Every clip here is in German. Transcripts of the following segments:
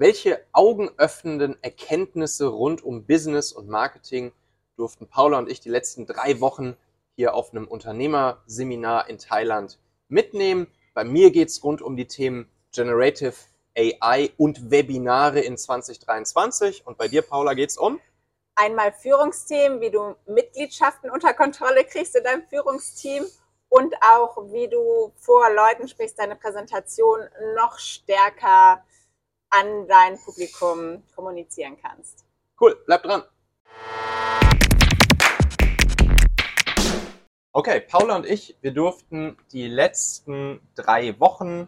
Welche augenöffnenden Erkenntnisse rund um Business und Marketing durften Paula und ich die letzten drei Wochen hier auf einem Unternehmerseminar in Thailand mitnehmen? Bei mir geht es rund um die Themen Generative AI und Webinare in 2023. Und bei dir, Paula, geht es um? Einmal Führungsthemen, wie du Mitgliedschaften unter Kontrolle kriegst in deinem Führungsteam und auch, wie du vor Leuten sprichst, deine Präsentation noch stärker an dein Publikum kommunizieren kannst. Cool, bleib dran. Okay, Paula und ich, wir durften die letzten drei Wochen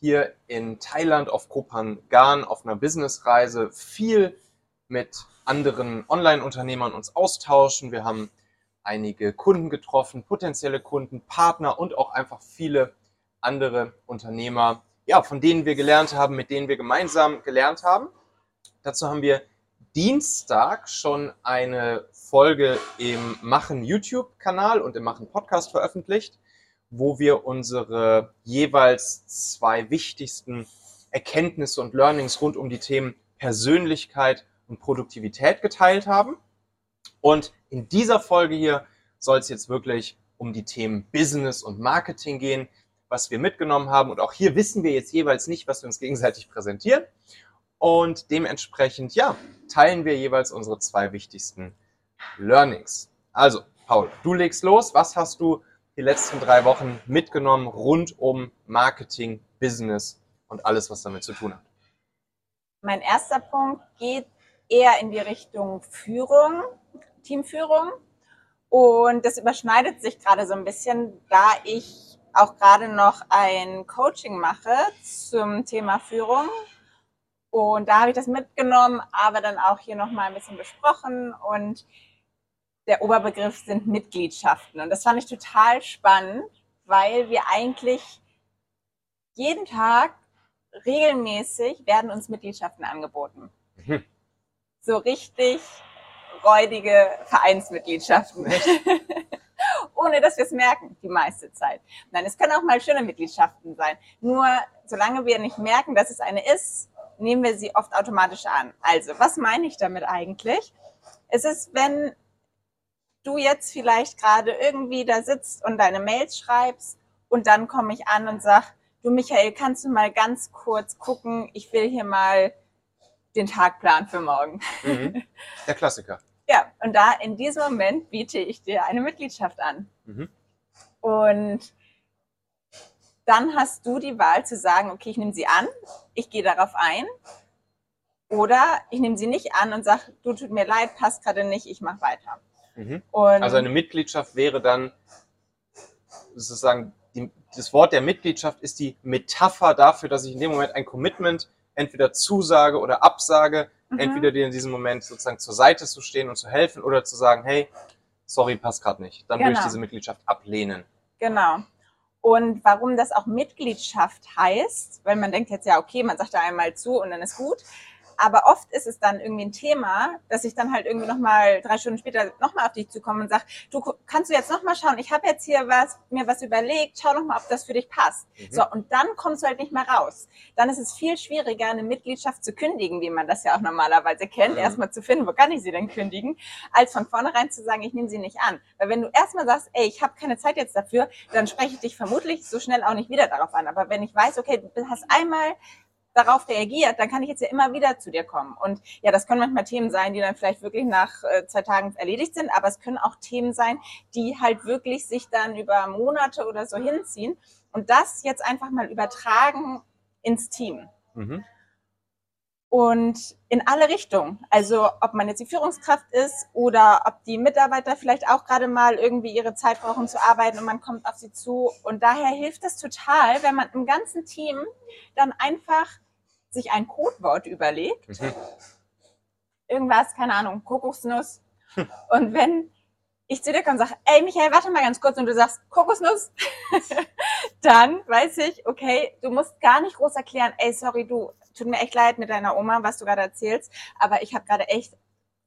hier in Thailand auf Kopangan auf einer Businessreise viel mit anderen Online-Unternehmern uns austauschen. Wir haben einige Kunden getroffen, potenzielle Kunden, Partner und auch einfach viele andere Unternehmer, ja, von denen wir gelernt haben, mit denen wir gemeinsam gelernt haben. Dazu haben wir Dienstag schon eine Folge im Machen YouTube-Kanal und im Machen Podcast veröffentlicht, wo wir unsere jeweils zwei wichtigsten Erkenntnisse und Learnings rund um die Themen Persönlichkeit und Produktivität geteilt haben. Und in dieser Folge hier soll es jetzt wirklich um die Themen Business und Marketing gehen, was wir mitgenommen haben. Und auch hier wissen wir jetzt jeweils nicht, was wir uns gegenseitig präsentieren. Und dementsprechend, ja, teilen wir jeweils unsere zwei wichtigsten Learnings. Also, Paul, du legst los. Was hast du die letzten drei Wochen mitgenommen rund um Marketing, Business und alles, was damit zu tun hat? Mein erster Punkt geht eher in die Richtung Führung, Teamführung. Und das überschneidet sich gerade so ein bisschen, da ich auch gerade noch ein Coaching mache zum Thema Führung. Und da habe ich das mitgenommen, aber dann auch hier nochmal ein bisschen besprochen. Und der Oberbegriff sind Mitgliedschaften. Und das fand ich total spannend, weil wir eigentlich jeden Tag regelmäßig werden uns Mitgliedschaften angeboten. Mhm. So richtig räudige Vereinsmitgliedschaften. Ohne dass wir es merken, die meiste Zeit. Nein, es können auch mal schöne Mitgliedschaften sein. Nur solange wir nicht merken, dass es eine ist, nehmen wir sie oft automatisch an. Also, was meine ich damit eigentlich? Es ist, wenn du jetzt vielleicht gerade irgendwie da sitzt und deine Mails schreibst und dann komme ich an und sag, du Michael, kannst du mal ganz kurz gucken, ich will hier mal den Tagplan für morgen. Mhm. Der Klassiker. Ja, und da in diesem Moment biete ich dir eine Mitgliedschaft an. Mhm. Und dann hast du die Wahl zu sagen, okay, ich nehme sie an, ich gehe darauf ein. Oder ich nehme sie nicht an und sage, du tut mir leid, passt gerade nicht, ich mache weiter. Mhm. also eine Mitgliedschaft wäre dann sozusagen, die, das Wort der Mitgliedschaft ist die Metapher dafür, dass ich in dem Moment ein Commitment entweder zusage oder absage, mhm. entweder dir in diesem Moment sozusagen zur Seite zu stehen und zu helfen oder zu sagen, hey, sorry, passt gerade nicht. Dann genau. würde ich genau. diese Mitgliedschaft ablehnen. Genau. Und warum das auch Mitgliedschaft heißt, weil man denkt jetzt ja, okay, man sagt da einmal zu und dann ist gut. Aber oft ist es dann irgendwie ein Thema, dass ich dann halt irgendwie nochmal drei Stunden später nochmal auf dich zukomme und sage, du kannst du jetzt nochmal schauen, ich habe jetzt hier was, mir was überlegt, schau nochmal, ob das für dich passt. Mhm. So, und dann kommst du halt nicht mehr raus. Dann ist es viel schwieriger, eine Mitgliedschaft zu kündigen, wie man das ja auch normalerweise kennt, mhm. erstmal zu finden, wo kann ich sie denn kündigen, als von vornherein zu sagen, ich nehme sie nicht an. Weil wenn du erstmal sagst, ey, ich habe keine Zeit jetzt dafür, dann spreche ich dich vermutlich so schnell auch nicht wieder darauf an. Aber wenn ich weiß, okay, du hast einmal darauf reagiert, dann kann ich jetzt ja immer wieder zu dir kommen. Und ja, das können manchmal Themen sein, die dann vielleicht wirklich nach äh, zwei Tagen erledigt sind, aber es können auch Themen sein, die halt wirklich sich dann über Monate oder so hinziehen. Und das jetzt einfach mal übertragen ins Team. Mhm. Und in alle Richtungen. Also ob man jetzt die Führungskraft ist oder ob die Mitarbeiter vielleicht auch gerade mal irgendwie ihre Zeit brauchen zu arbeiten und man kommt auf sie zu. Und daher hilft es total, wenn man im ganzen Team dann einfach sich ein Codewort überlegt. Mhm. Irgendwas, keine Ahnung, Kokosnuss. Und wenn ich zu dir komme und sage, ey Michael, warte mal ganz kurz und du sagst Kokosnuss, dann weiß ich, okay, du musst gar nicht groß erklären, ey, sorry, du, tut mir echt leid mit deiner Oma, was du gerade erzählst, aber ich habe gerade echt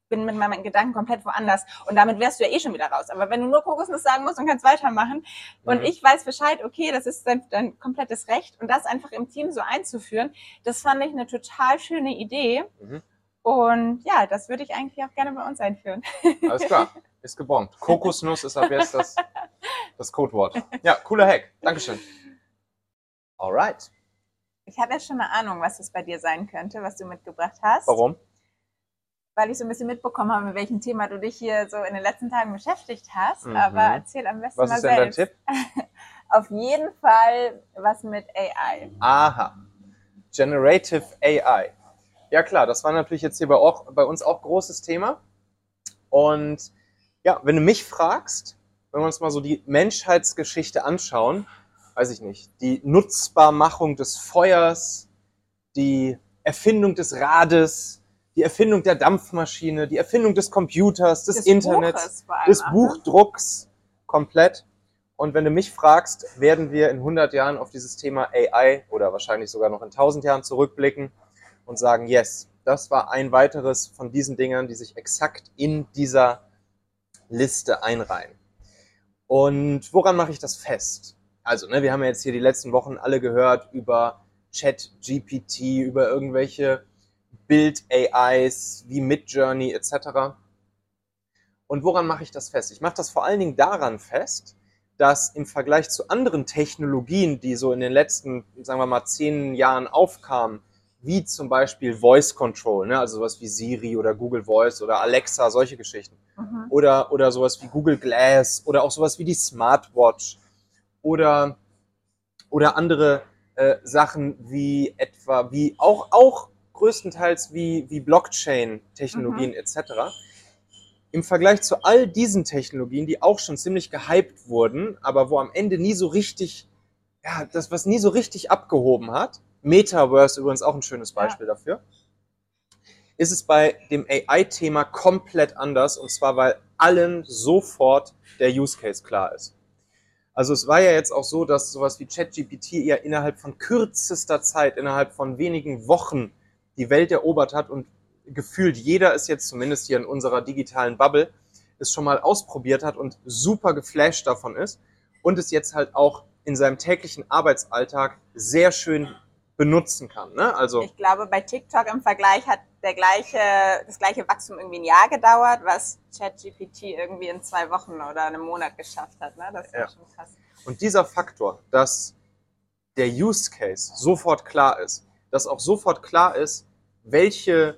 bin mit meinen Gedanken komplett woanders. Und damit wärst du ja eh schon wieder raus. Aber wenn du nur Kokosnuss sagen musst und kannst weitermachen und Mhm. ich weiß Bescheid, okay, das ist dein, dein komplettes Recht und das einfach im Team so einzuführen, das fand ich eine total schöne Idee. Mhm. Und ja, das würde ich eigentlich auch gerne bei uns einführen. Alles klar, ist gebongt. Kokosnuss ist ab jetzt das, das Codewort. Ja, cooler Hack. Dankeschön. Alright. Ich habe ja schon eine Ahnung, was das bei dir sein könnte, was du mitgebracht hast. Warum? Weil ich so ein bisschen mitbekommen habe, mit welchem Thema du dich hier so in den letzten Tagen beschäftigt hast. Mhm. Aber erzähl am besten Was mal ist denn dein selbst. Tipp? Auf jeden Fall was mit AI. Aha. Generative AI. Ja klar, das war natürlich jetzt hier bei, auch, bei uns auch großes Thema. Und ja, wenn du mich fragst, wenn wir uns mal so die Menschheitsgeschichte anschauen, weiß ich nicht, die Nutzbarmachung des Feuers, die Erfindung des Rades, die Erfindung der Dampfmaschine, die Erfindung des Computers, des, Internets, vor allem des ne? Buchdrucks komplett. Und wenn du mich fragst, werden wir in 100 Jahren auf dieses Thema AI oder wahrscheinlich sogar noch in 1000 Jahren zurückblicken und sagen, yes, das war ein weiteres von diesen Dingern, die sich exakt in dieser Liste einreihen. Und woran mache ich das fest? Also, ne, wir haben ja jetzt hier die letzten Wochen alle gehört über Chat-GPT, über irgendwelche Bild-AIs wie Midjourney etc. Und woran mache ich das fest? Ich mache das vor allen Dingen daran fest, dass im Vergleich zu anderen Technologien, die so in den letzten, sagen wir mal, zehn Jahren aufkamen, wie zum Beispiel Voice Control, ne, also sowas wie Siri oder Google Voice oder Alexa, solche Geschichten, Mhm. oder, oder sowas wie Google Glass oder auch sowas wie die Smartwatch oder, oder andere äh, Sachen wie etwa, wie auch, auch größtenteils wie, wie Blockchain-Technologien etc. Im Vergleich zu all diesen Technologien, die auch schon ziemlich gehypt wurden, aber wo am Ende nie so richtig, ja, das, was nie so richtig abgehoben hat, Metaverse übrigens auch ein schönes Beispiel dafür, ist es bei dem AI-Thema komplett anders und zwar, weil allen sofort der Use Case klar ist. Also es war ja jetzt auch so, dass sowas wie ChatGPT ja innerhalb von kürzester Zeit, innerhalb von wenigen Wochen die Welt erobert hat und gefühlt jeder ist jetzt zumindest hier in unserer digitalen Bubble es schon mal ausprobiert hat und super geflasht davon ist und es jetzt halt auch in seinem täglichen Arbeitsalltag sehr schön benutzen kann. Ne? Also Ich glaube, bei TikTok im Vergleich hat der gleiche, das gleiche Wachstum irgendwie ein Jahr gedauert, was ChatGPT irgendwie in zwei Wochen oder einem Monat geschafft hat. Ne? Das ist ja. Schon krass. Und dieser Faktor, dass der Use Case sofort klar ist, dass auch sofort klar ist, welche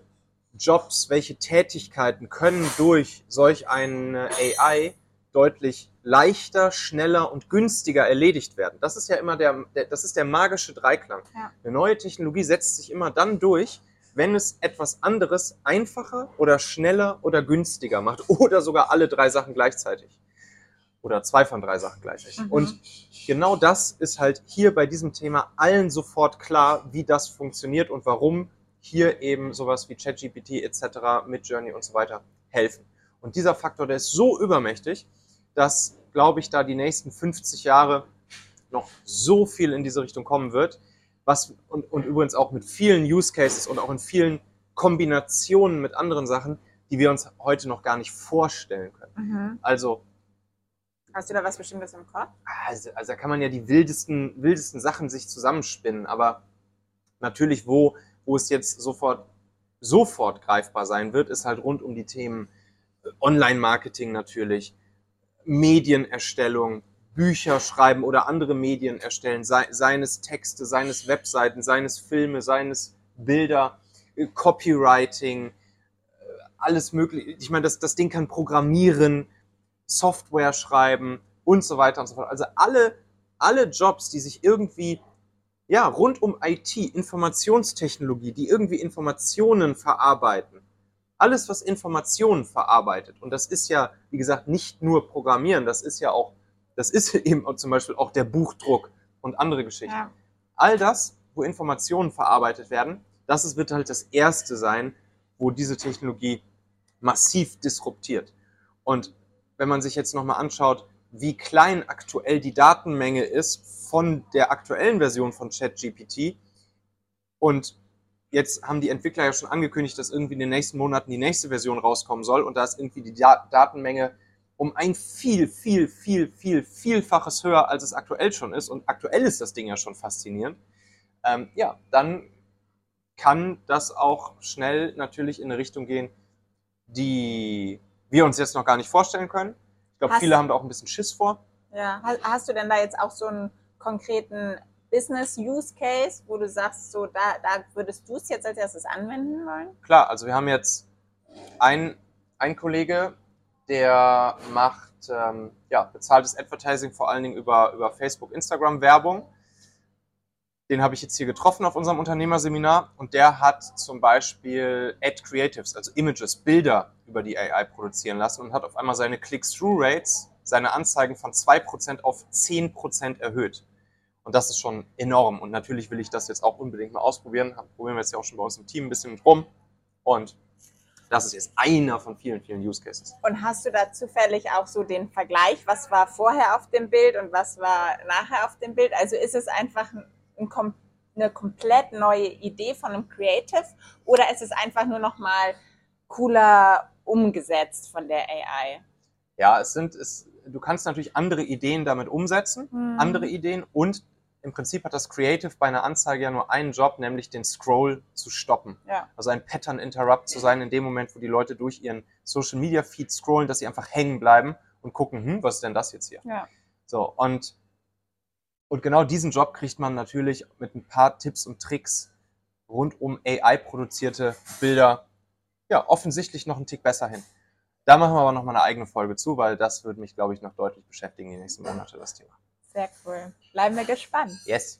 Jobs, welche Tätigkeiten können durch solch eine AI deutlich leichter, schneller und günstiger erledigt werden. Das ist ja immer der, der das ist der magische Dreiklang. Ja. Eine neue Technologie setzt sich immer dann durch, wenn es etwas anderes einfacher oder schneller oder günstiger macht oder sogar alle drei Sachen gleichzeitig. Oder zwei von drei Sachen gleichzeitig. Mhm. Und genau das ist halt hier bei diesem Thema allen sofort klar, wie das funktioniert und warum hier eben sowas wie ChatGPT etc., Midjourney und so weiter helfen. Und dieser Faktor, der ist so übermächtig, dass, glaube ich, da die nächsten 50 Jahre noch so viel in diese Richtung kommen wird. Was, und, und übrigens auch mit vielen Use Cases und auch in vielen Kombinationen mit anderen Sachen, die wir uns heute noch gar nicht vorstellen können. Mhm. Also Hast du da was Bestimmtes im Kopf? also, also da kann man ja die wildesten, wildesten Sachen sich zusammenspinnen, aber natürlich, wo, wo es jetzt sofort, sofort greifbar sein wird, ist halt rund um die Themen äh, Online-Marketing natürlich, Medienerstellung, Bücher schreiben oder andere Medien erstellen, sei, seines Texte, seines Webseiten, seines Filme, seines Bilder, äh, Copywriting, äh, alles mögliche. Ich meine, das, das Ding kann programmieren, Software schreiben und so weiter und so fort. Also alle, alle Jobs, die sich irgendwie ja, rund um IT, Informationstechnologie, die irgendwie Informationen verarbeiten. Alles, was Informationen verarbeitet. Und das ist ja, wie gesagt, nicht nur Programmieren, das ist ja auch, das ist eben zum Beispiel auch der Buchdruck und andere Geschichten. Ja. All das, wo Informationen verarbeitet werden, das wird halt das Erste sein, wo diese Technologie massiv disruptiert. Und wenn man sich jetzt nochmal anschaut, wie klein aktuell die Datenmenge ist von der aktuellen Version von ChatGPT und jetzt haben die Entwickler ja schon angekündigt, dass irgendwie in den nächsten Monaten die nächste Version rauskommen soll und da ist irgendwie die Da- Datenmenge um ein viel, viel, viel, viel, vielfaches höher, als es aktuell schon ist. Und aktuell ist das Ding ja schon faszinierend. Ähm, ja, dann kann das auch schnell natürlich in eine Richtung gehen, die wir uns jetzt noch gar nicht vorstellen können. Ich glaube, Hast- viele haben da auch ein bisschen Schiss vor. Ja, ha- hast du denn da jetzt auch so einen konkreten Business-Use-Case, wo du sagst, so da, da würdest du es jetzt als erstes anwenden wollen? Klar, also wir haben jetzt einen, einen Kollege, der macht ähm, ja, bezahltes Advertising vor allen Dingen über, über Facebook, Instagram Werbung. Den habe ich jetzt hier getroffen auf unserem Unternehmerseminar und der hat zum Beispiel Ad Creatives, also Images, Bilder über die AI produzieren lassen und hat auf einmal seine Click-Through-Rates, seine Anzeigen von 2% auf 10% erhöht. Und das ist schon enorm. Und natürlich will ich das jetzt auch unbedingt mal ausprobieren. Probieren wir jetzt ja auch schon bei uns im Team ein bisschen mit rum. Und das ist jetzt einer von vielen, vielen Use Cases. Und hast du da zufällig auch so den Vergleich, was war vorher auf dem Bild und was war nachher auf dem Bild? Also ist es einfach ein, ein, eine komplett neue Idee von einem Creative oder ist es einfach nur noch mal cooler umgesetzt von der AI? Ja, es sind, es, du kannst natürlich andere Ideen damit umsetzen, Mhm. andere Ideen und im Prinzip hat das Creative bei einer Anzeige ja nur einen Job, nämlich den Scroll zu stoppen. Ja. Also ein Pattern Interrupt zu sein in dem Moment, wo die Leute durch ihren Social Media Feed scrollen, dass sie einfach hängen bleiben und gucken, hm, was ist denn das jetzt hier? Ja. So, und, und genau diesen Job kriegt man natürlich mit ein paar Tipps und Tricks rund um AI-produzierte Bilder ja, offensichtlich noch einen Tick besser hin. Da machen wir aber noch mal eine eigene Folge zu, weil das würde mich, glaube ich, noch deutlich beschäftigen die nächsten Monate, das Thema. Sehr cool. Bleiben wir gespannt. Yes.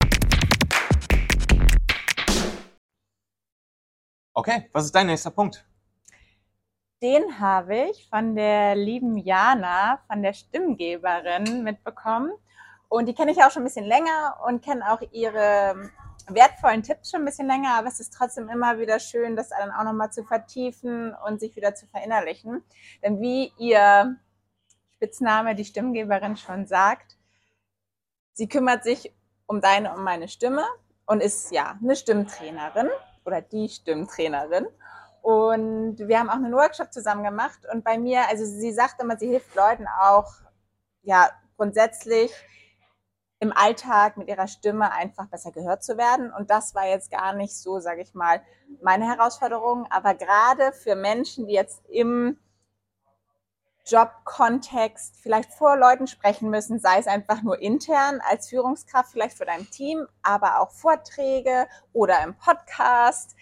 Okay, was ist dein nächster Punkt? Den habe ich von der lieben Jana, von der Stimmgeberin mitbekommen. Und die kenne ich auch schon ein bisschen länger und kenne auch ihre wertvollen Tipps schon ein bisschen länger, aber es ist trotzdem immer wieder schön, das dann auch nochmal zu vertiefen und sich wieder zu verinnerlichen. Denn wie ihr Spitzname, die Stimmgeberin, schon sagt, sie kümmert sich um deine und meine Stimme und ist ja eine Stimmtrainerin oder die Stimmtrainerin. Und wir haben auch einen Workshop zusammen gemacht. Und bei mir, also sie sagt immer, sie hilft Leuten auch, ja, grundsätzlich im Alltag mit ihrer Stimme einfach besser gehört zu werden. Und das war jetzt gar nicht so, sage ich mal, meine Herausforderung. Aber gerade für Menschen, die jetzt im Jobkontext vielleicht vor Leuten sprechen müssen, sei es einfach nur intern als Führungskraft, vielleicht für dein Team, aber auch Vorträge oder im Podcast.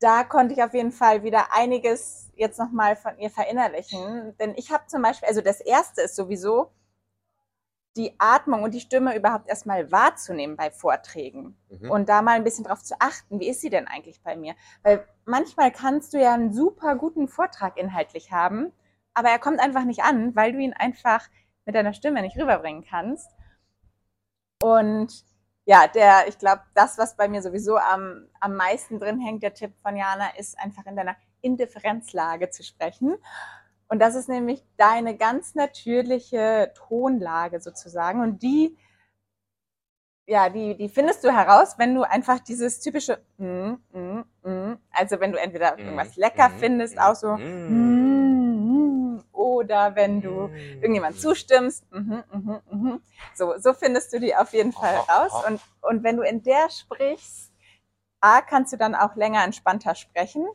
Da konnte ich auf jeden Fall wieder einiges jetzt nochmal von ihr verinnerlichen. Denn ich habe zum Beispiel, also das erste ist sowieso, die Atmung und die Stimme überhaupt erstmal wahrzunehmen bei Vorträgen Mhm. und da mal ein bisschen drauf zu achten, wie ist sie denn eigentlich bei mir? Weil manchmal kannst du ja einen super guten Vortrag inhaltlich haben, aber er kommt einfach nicht an, weil du ihn einfach mit deiner Stimme nicht rüberbringen kannst. Und ja, der, ich glaube, das, was bei mir sowieso am, am meisten drin hängt, der Tipp von Jana, ist einfach in deiner Indifferenzlage zu sprechen. Und das ist nämlich deine ganz natürliche Tonlage sozusagen. Und die, ja, die, die findest du heraus, wenn du einfach dieses typische, mm, mm, mm, also wenn du entweder irgendwas lecker findest, auch so, mm, mm, oder wenn du irgendjemand zustimmst, mhm, mhm, mhm. So, so findest du die auf jeden Fall raus. Und, und wenn du in der sprichst, A, kannst du dann auch länger entspannter sprechen.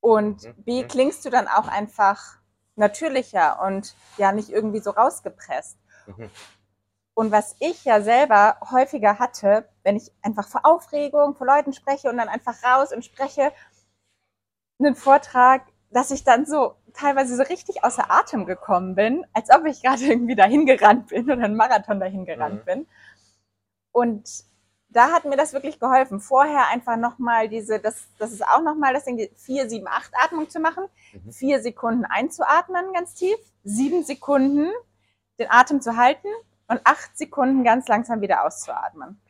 Und Mhm. B, Mhm. klingst du dann auch einfach natürlicher und ja nicht irgendwie so rausgepresst. Mhm. Und was ich ja selber häufiger hatte, wenn ich einfach vor Aufregung vor Leuten spreche und dann einfach raus und spreche einen Vortrag, dass ich dann so teilweise so richtig außer Atem gekommen bin, als ob ich gerade irgendwie dahin gerannt bin oder einen Marathon dahin gerannt Mhm. bin. Und da hat mir das wirklich geholfen, vorher einfach nochmal diese, das, das ist auch nochmal das Ding, die 4, 7, 8 Atmung zu machen. Mhm. Vier Sekunden einzuatmen ganz tief, sieben Sekunden den Atem zu halten und acht Sekunden ganz langsam wieder auszuatmen.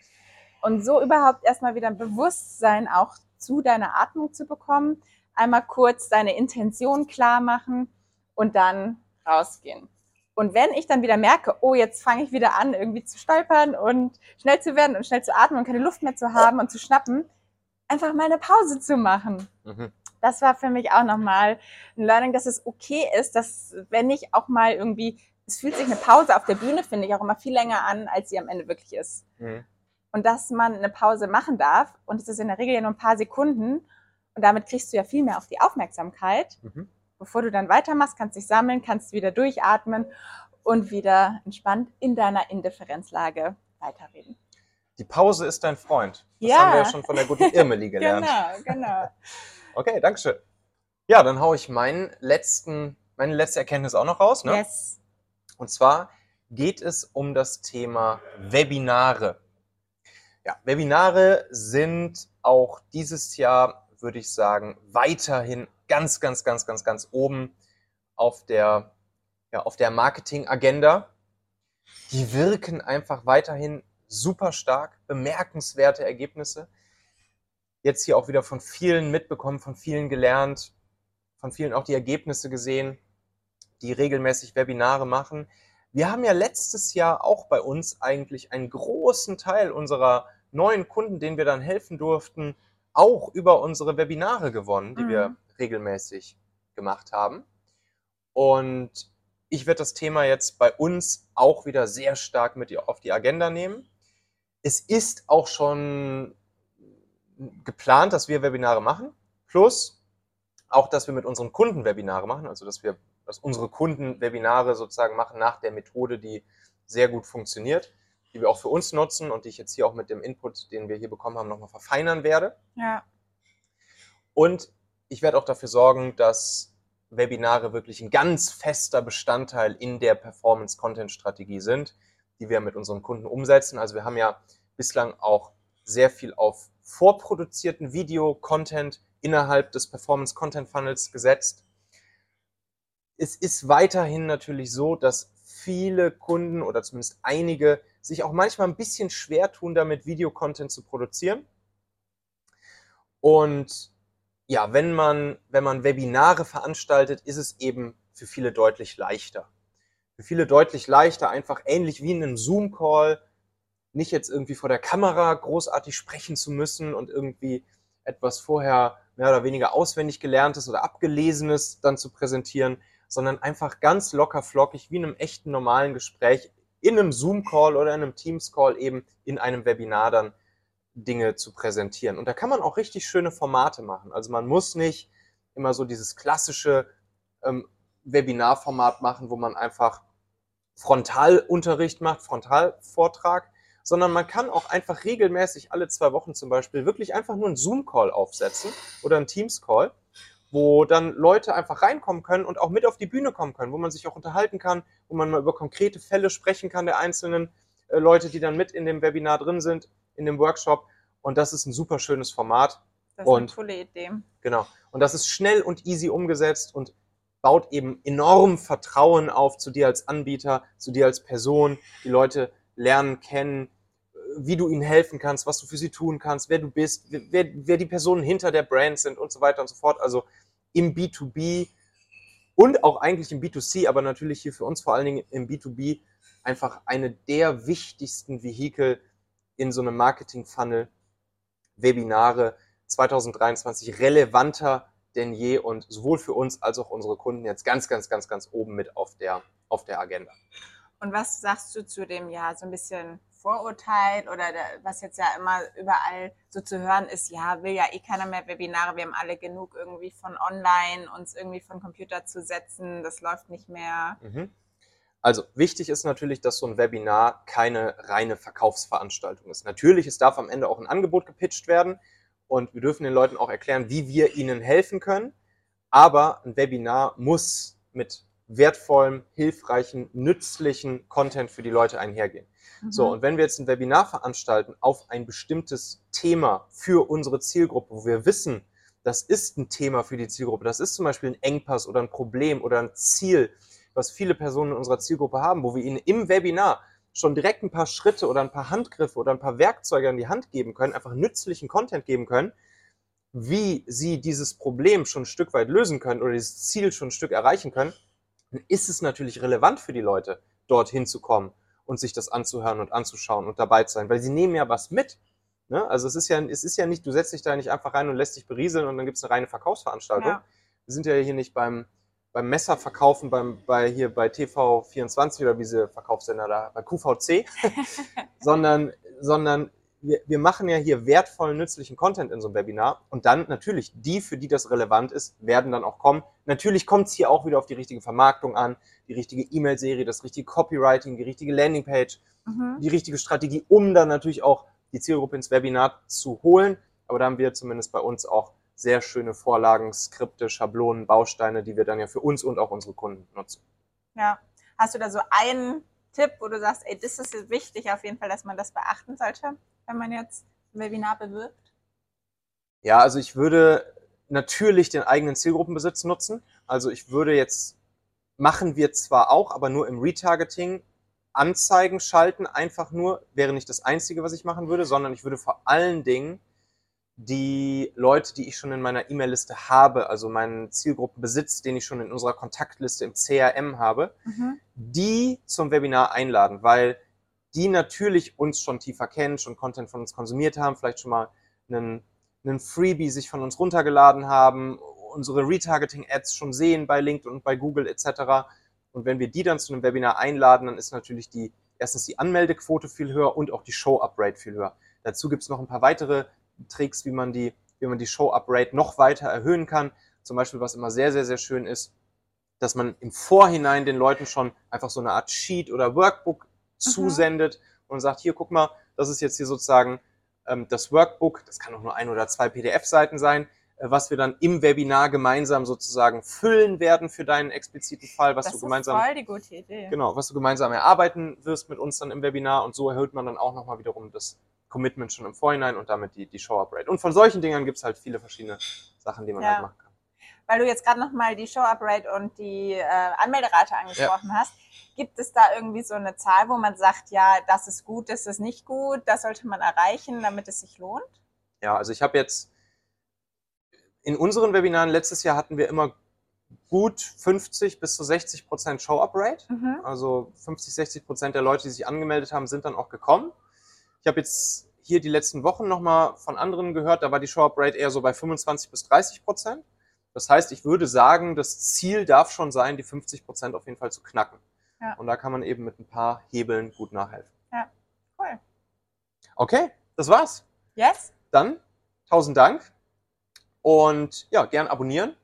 Und so überhaupt erstmal wieder ein Bewusstsein auch zu deiner Atmung zu bekommen, einmal kurz deine Intention klar machen und dann rausgehen. Und wenn ich dann wieder merke, oh, jetzt fange ich wieder an, irgendwie zu stolpern und schnell zu werden und schnell zu atmen und keine Luft mehr zu haben und zu schnappen, einfach mal eine Pause zu machen. Mhm. Das war für mich auch nochmal ein Learning, dass es okay ist, dass wenn ich auch mal irgendwie, es fühlt sich eine Pause auf der Bühne, finde ich, auch immer viel länger an, als sie am Ende wirklich ist. Mhm. Und dass man eine Pause machen darf und es ist in der Regel ja nur ein paar Sekunden und damit kriegst du ja viel mehr auf die Aufmerksamkeit. Mhm. Bevor du dann weitermachst, kannst dich sammeln, kannst wieder durchatmen und wieder entspannt in deiner Indifferenzlage weiterreden. Die Pause ist dein Freund. Das Ja. haben wir ja schon von der guten Irmeli gelernt. Genau, genau. Okay, Dankeschön. Ja, dann haue ich meinen letzten, meine letzte Erkenntnis auch noch raus. Ne? Yes. Und zwar geht es um das Thema Webinare. Ja, Webinare sind auch dieses Jahr, würde ich sagen, weiterhin ganz, ganz, ganz, ganz, ganz oben auf der, ja, auf der Marketing-Agenda. Die wirken einfach weiterhin super stark, bemerkenswerte Ergebnisse. Jetzt hier auch wieder von vielen mitbekommen, von vielen gelernt, von vielen auch die Ergebnisse gesehen, die regelmäßig Webinare machen. Wir haben ja letztes Jahr auch bei uns eigentlich einen großen Teil unserer neuen Kunden, denen wir dann helfen durften, auch über unsere Webinare gewonnen, die Mhm. wir regelmäßig gemacht haben. Und ich werde das Thema jetzt bei uns auch wieder sehr stark mit auf die Agenda nehmen. Es ist auch schon geplant, dass wir Webinare machen, plus auch, dass wir mit unseren Kunden Webinare machen, also dass wir, dass unsere Kunden Webinare sozusagen machen nach der Methode, die sehr gut funktioniert, die wir auch für uns nutzen und die ich jetzt hier auch mit dem Input, den wir hier bekommen haben, nochmal verfeinern werde. Ja. Und ich werde auch dafür sorgen, dass Webinare wirklich ein ganz fester Bestandteil in der Performance-Content-Strategie sind, die wir mit unseren Kunden umsetzen. Also wir haben ja bislang auch sehr viel auf vorproduzierten Video-Content innerhalb des Performance-Content-Funnels gesetzt. Es ist weiterhin natürlich so, dass viele Kunden oder zumindest einige sich auch manchmal ein bisschen schwer tun, damit Videocontent zu produzieren. Und ja, wenn man, wenn man Webinare veranstaltet, ist es eben für viele deutlich leichter. Für viele deutlich leichter, einfach ähnlich wie in einem Zoom-Call, nicht jetzt irgendwie vor der Kamera großartig sprechen zu müssen und irgendwie etwas vorher mehr oder weniger auswendig gelerntes oder abgelesenes dann zu präsentieren, sondern einfach ganz locker flockig wie in einem echten normalen Gespräch in einem Zoom-Call oder in einem Teams-Call eben in einem Webinar dann Dinge zu präsentieren. Und da kann man auch richtig schöne Formate machen. Also man muss nicht immer so dieses klassische ähm, Webinarformat machen, wo man einfach Frontalunterricht macht, Frontalvortrag, sondern man kann auch einfach regelmäßig alle zwei Wochen zum Beispiel wirklich einfach nur einen Zoom-Call aufsetzen oder einen Teams-Call, wo dann Leute einfach reinkommen können und auch mit auf die Bühne kommen können, wo man sich auch unterhalten kann, wo man mal über konkrete Fälle sprechen kann der einzelnen äh, Leute, die dann mit in dem Webinar drin sind, in dem Workshop. Und das ist ein super schönes Format. Das ist eine Und- coole Idee. Genau. Und das ist schnell und easy umgesetzt und baut eben enorm Vertrauen auf zu dir als Anbieter, zu dir als Person. Die Leute lernen kennen, äh, wie du ihnen helfen kannst, was du für sie tun kannst, wer du bist, wer, wer die Personen hinter der Brand sind und so weiter und so fort. Also im B2B und auch eigentlich im B2C, aber natürlich hier für uns vor allen Dingen im B2B einfach eine der wichtigsten Vehikel in so einem Marketing-Funnel, Webinare 2023 relevanter denn je und sowohl für uns als auch unsere Kunden jetzt ganz, ganz, ganz, ganz oben mit auf der, auf der Agenda. Und was sagst du zu dem, ja, so ein bisschen Vorurteil oder der, was jetzt ja immer überall so zu hören ist, ja, will ja eh keiner mehr Webinare, wir haben alle genug irgendwie von online, uns irgendwie von Computer zu setzen, das läuft nicht mehr. Mhm. Also wichtig ist natürlich, dass so ein Webinar keine reine Verkaufsveranstaltung ist. Natürlich, es darf am Ende auch ein Angebot gepitcht werden und wir dürfen den Leuten auch erklären, wie wir ihnen helfen können. Aber ein Webinar muss mit wertvollem, hilfreichen, nützlichen Content für die Leute einhergehen. Mhm. So, und wenn wir jetzt ein Webinar veranstalten auf ein bestimmtes Thema für unsere Zielgruppe, wo wir wissen, das ist ein Thema für die Zielgruppe, das ist zum Beispiel ein Engpass oder ein Problem oder ein Ziel, was viele Personen in unserer Zielgruppe haben, wo wir ihnen im Webinar schon direkt ein paar Schritte oder ein paar Handgriffe oder ein paar Werkzeuge an die Hand geben können, einfach nützlichen Content geben können, wie sie dieses Problem schon ein Stück weit lösen können oder dieses Ziel schon ein Stück erreichen können, dann ist es natürlich relevant für die Leute, dorthin zu kommen und sich das anzuhören und anzuschauen und dabei zu sein, weil sie nehmen ja was mit. Ne? Also es ist ja, es ist ja nicht, du setzt dich da nicht einfach rein und lässt dich berieseln und dann gibt es eine reine Verkaufsveranstaltung. Ja. Wir sind ja hier nicht beim, beim Messerverkaufen beim, bei, hier bei TV24 oder wie diese Verkaufssender da, bei QVC, sondern, sondern wir, wir machen ja hier wertvollen, nützlichen Content in so einem Webinar und dann natürlich die, für die das relevant ist, werden dann auch kommen. Natürlich kommt es hier auch wieder auf die richtige Vermarktung an, die richtige E-Mail-Serie, das richtige Copywriting, die richtige Landingpage, mhm. die richtige Strategie, um dann natürlich auch die Zielgruppe ins Webinar zu holen. Aber da haben wir zumindest bei uns auch sehr schöne Vorlagen, Skripte, Schablonen, Bausteine, die wir dann ja für uns und auch unsere Kunden nutzen. Ja. Hast du da so einen Tipp, wo du sagst, ey, das ist wichtig auf jeden Fall, dass man das beachten sollte, wenn man jetzt ein Webinar bewirbt? Ja, also ich würde natürlich den eigenen Zielgruppenbesitz nutzen. Also ich würde jetzt, machen wir zwar auch, aber nur im Retargeting, Anzeigen schalten, einfach nur, wäre nicht das Einzige, was ich machen würde, sondern ich würde vor allen Dingen die Leute, die ich schon in meiner E-Mail-Liste habe, also meinen Zielgruppenbesitz, den ich schon in unserer Kontaktliste im CRM habe, mhm. die zum Webinar einladen, weil die natürlich uns schon tiefer kennen, schon Content von uns konsumiert haben, vielleicht schon mal einen, einen Freebie sich von uns runtergeladen haben, unsere Retargeting-Ads schon sehen bei LinkedIn und bei Google etc. Und wenn wir die dann zu einem Webinar einladen, dann ist natürlich die erstens die Anmeldequote viel höher und auch die Show-Up-Rate viel höher. Dazu gibt es noch ein paar weitere Tricks, wie man die, wie man die Show-Up-Rate noch weiter erhöhen kann. Zum Beispiel, was immer sehr, sehr, sehr schön ist, dass man im Vorhinein den Leuten schon einfach so eine Art Sheet oder Workbook mhm. zusendet und sagt, hier, guck mal, das ist jetzt hier sozusagen ähm, das Workbook, das kann auch nur ein oder zwei PDF-Seiten sein, äh, was wir dann im Webinar gemeinsam sozusagen füllen werden für deinen expliziten Fall, was das du gemeinsam voll die gute Idee. genau, was du gemeinsam erarbeiten wirst mit uns dann im Webinar und so erhöht man dann auch nochmal wiederum das Commitment schon im Vorhinein und damit die, die Show-Up-Rate. Und von solchen Dingern gibt es halt viele verschiedene Sachen, die man ja. halt machen kann. Weil du jetzt gerade nochmal die Show-Up-Rate und die äh, Anmelderate angesprochen ja. hast. Gibt es da irgendwie so eine Zahl, wo man sagt, ja, das ist gut, das ist nicht gut, das sollte man erreichen, damit es sich lohnt? Ja, also ich habe jetzt in unseren Webinaren letztes Jahr hatten wir immer gut 50 bis zu 60 Prozent Show-Up-Rate. Mhm. Also 50, 60 Prozent der Leute, die sich angemeldet haben, sind dann auch gekommen. Ich habe jetzt hier die letzten Wochen nochmal von anderen gehört, da war die Show-Up-Rate eher so bei 25 bis 30 Prozent. Das heißt, ich würde sagen, das Ziel darf schon sein, die 50 Prozent auf jeden Fall zu knacken. Ja. Und da kann man eben mit ein paar Hebeln gut nachhelfen. Ja, cool. Okay, das war's. Yes. Dann tausend Dank und ja, gern abonnieren,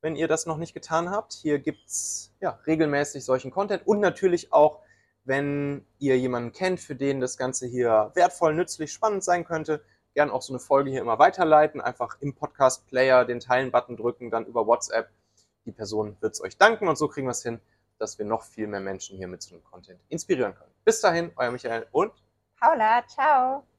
wenn ihr das noch nicht getan habt. Hier gibt's ja regelmäßig solchen Content und natürlich auch wenn ihr jemanden kennt, für den das Ganze hier wertvoll, nützlich, spannend sein könnte, gern auch so eine Folge hier immer weiterleiten. Einfach im Podcast-Player den Teilen-Button drücken, dann über WhatsApp. Die Person wird es euch danken und so kriegen wir es hin, dass wir noch viel mehr Menschen hier mit so einem Content inspirieren können. Bis dahin, euer Michael und Paula. Ciao.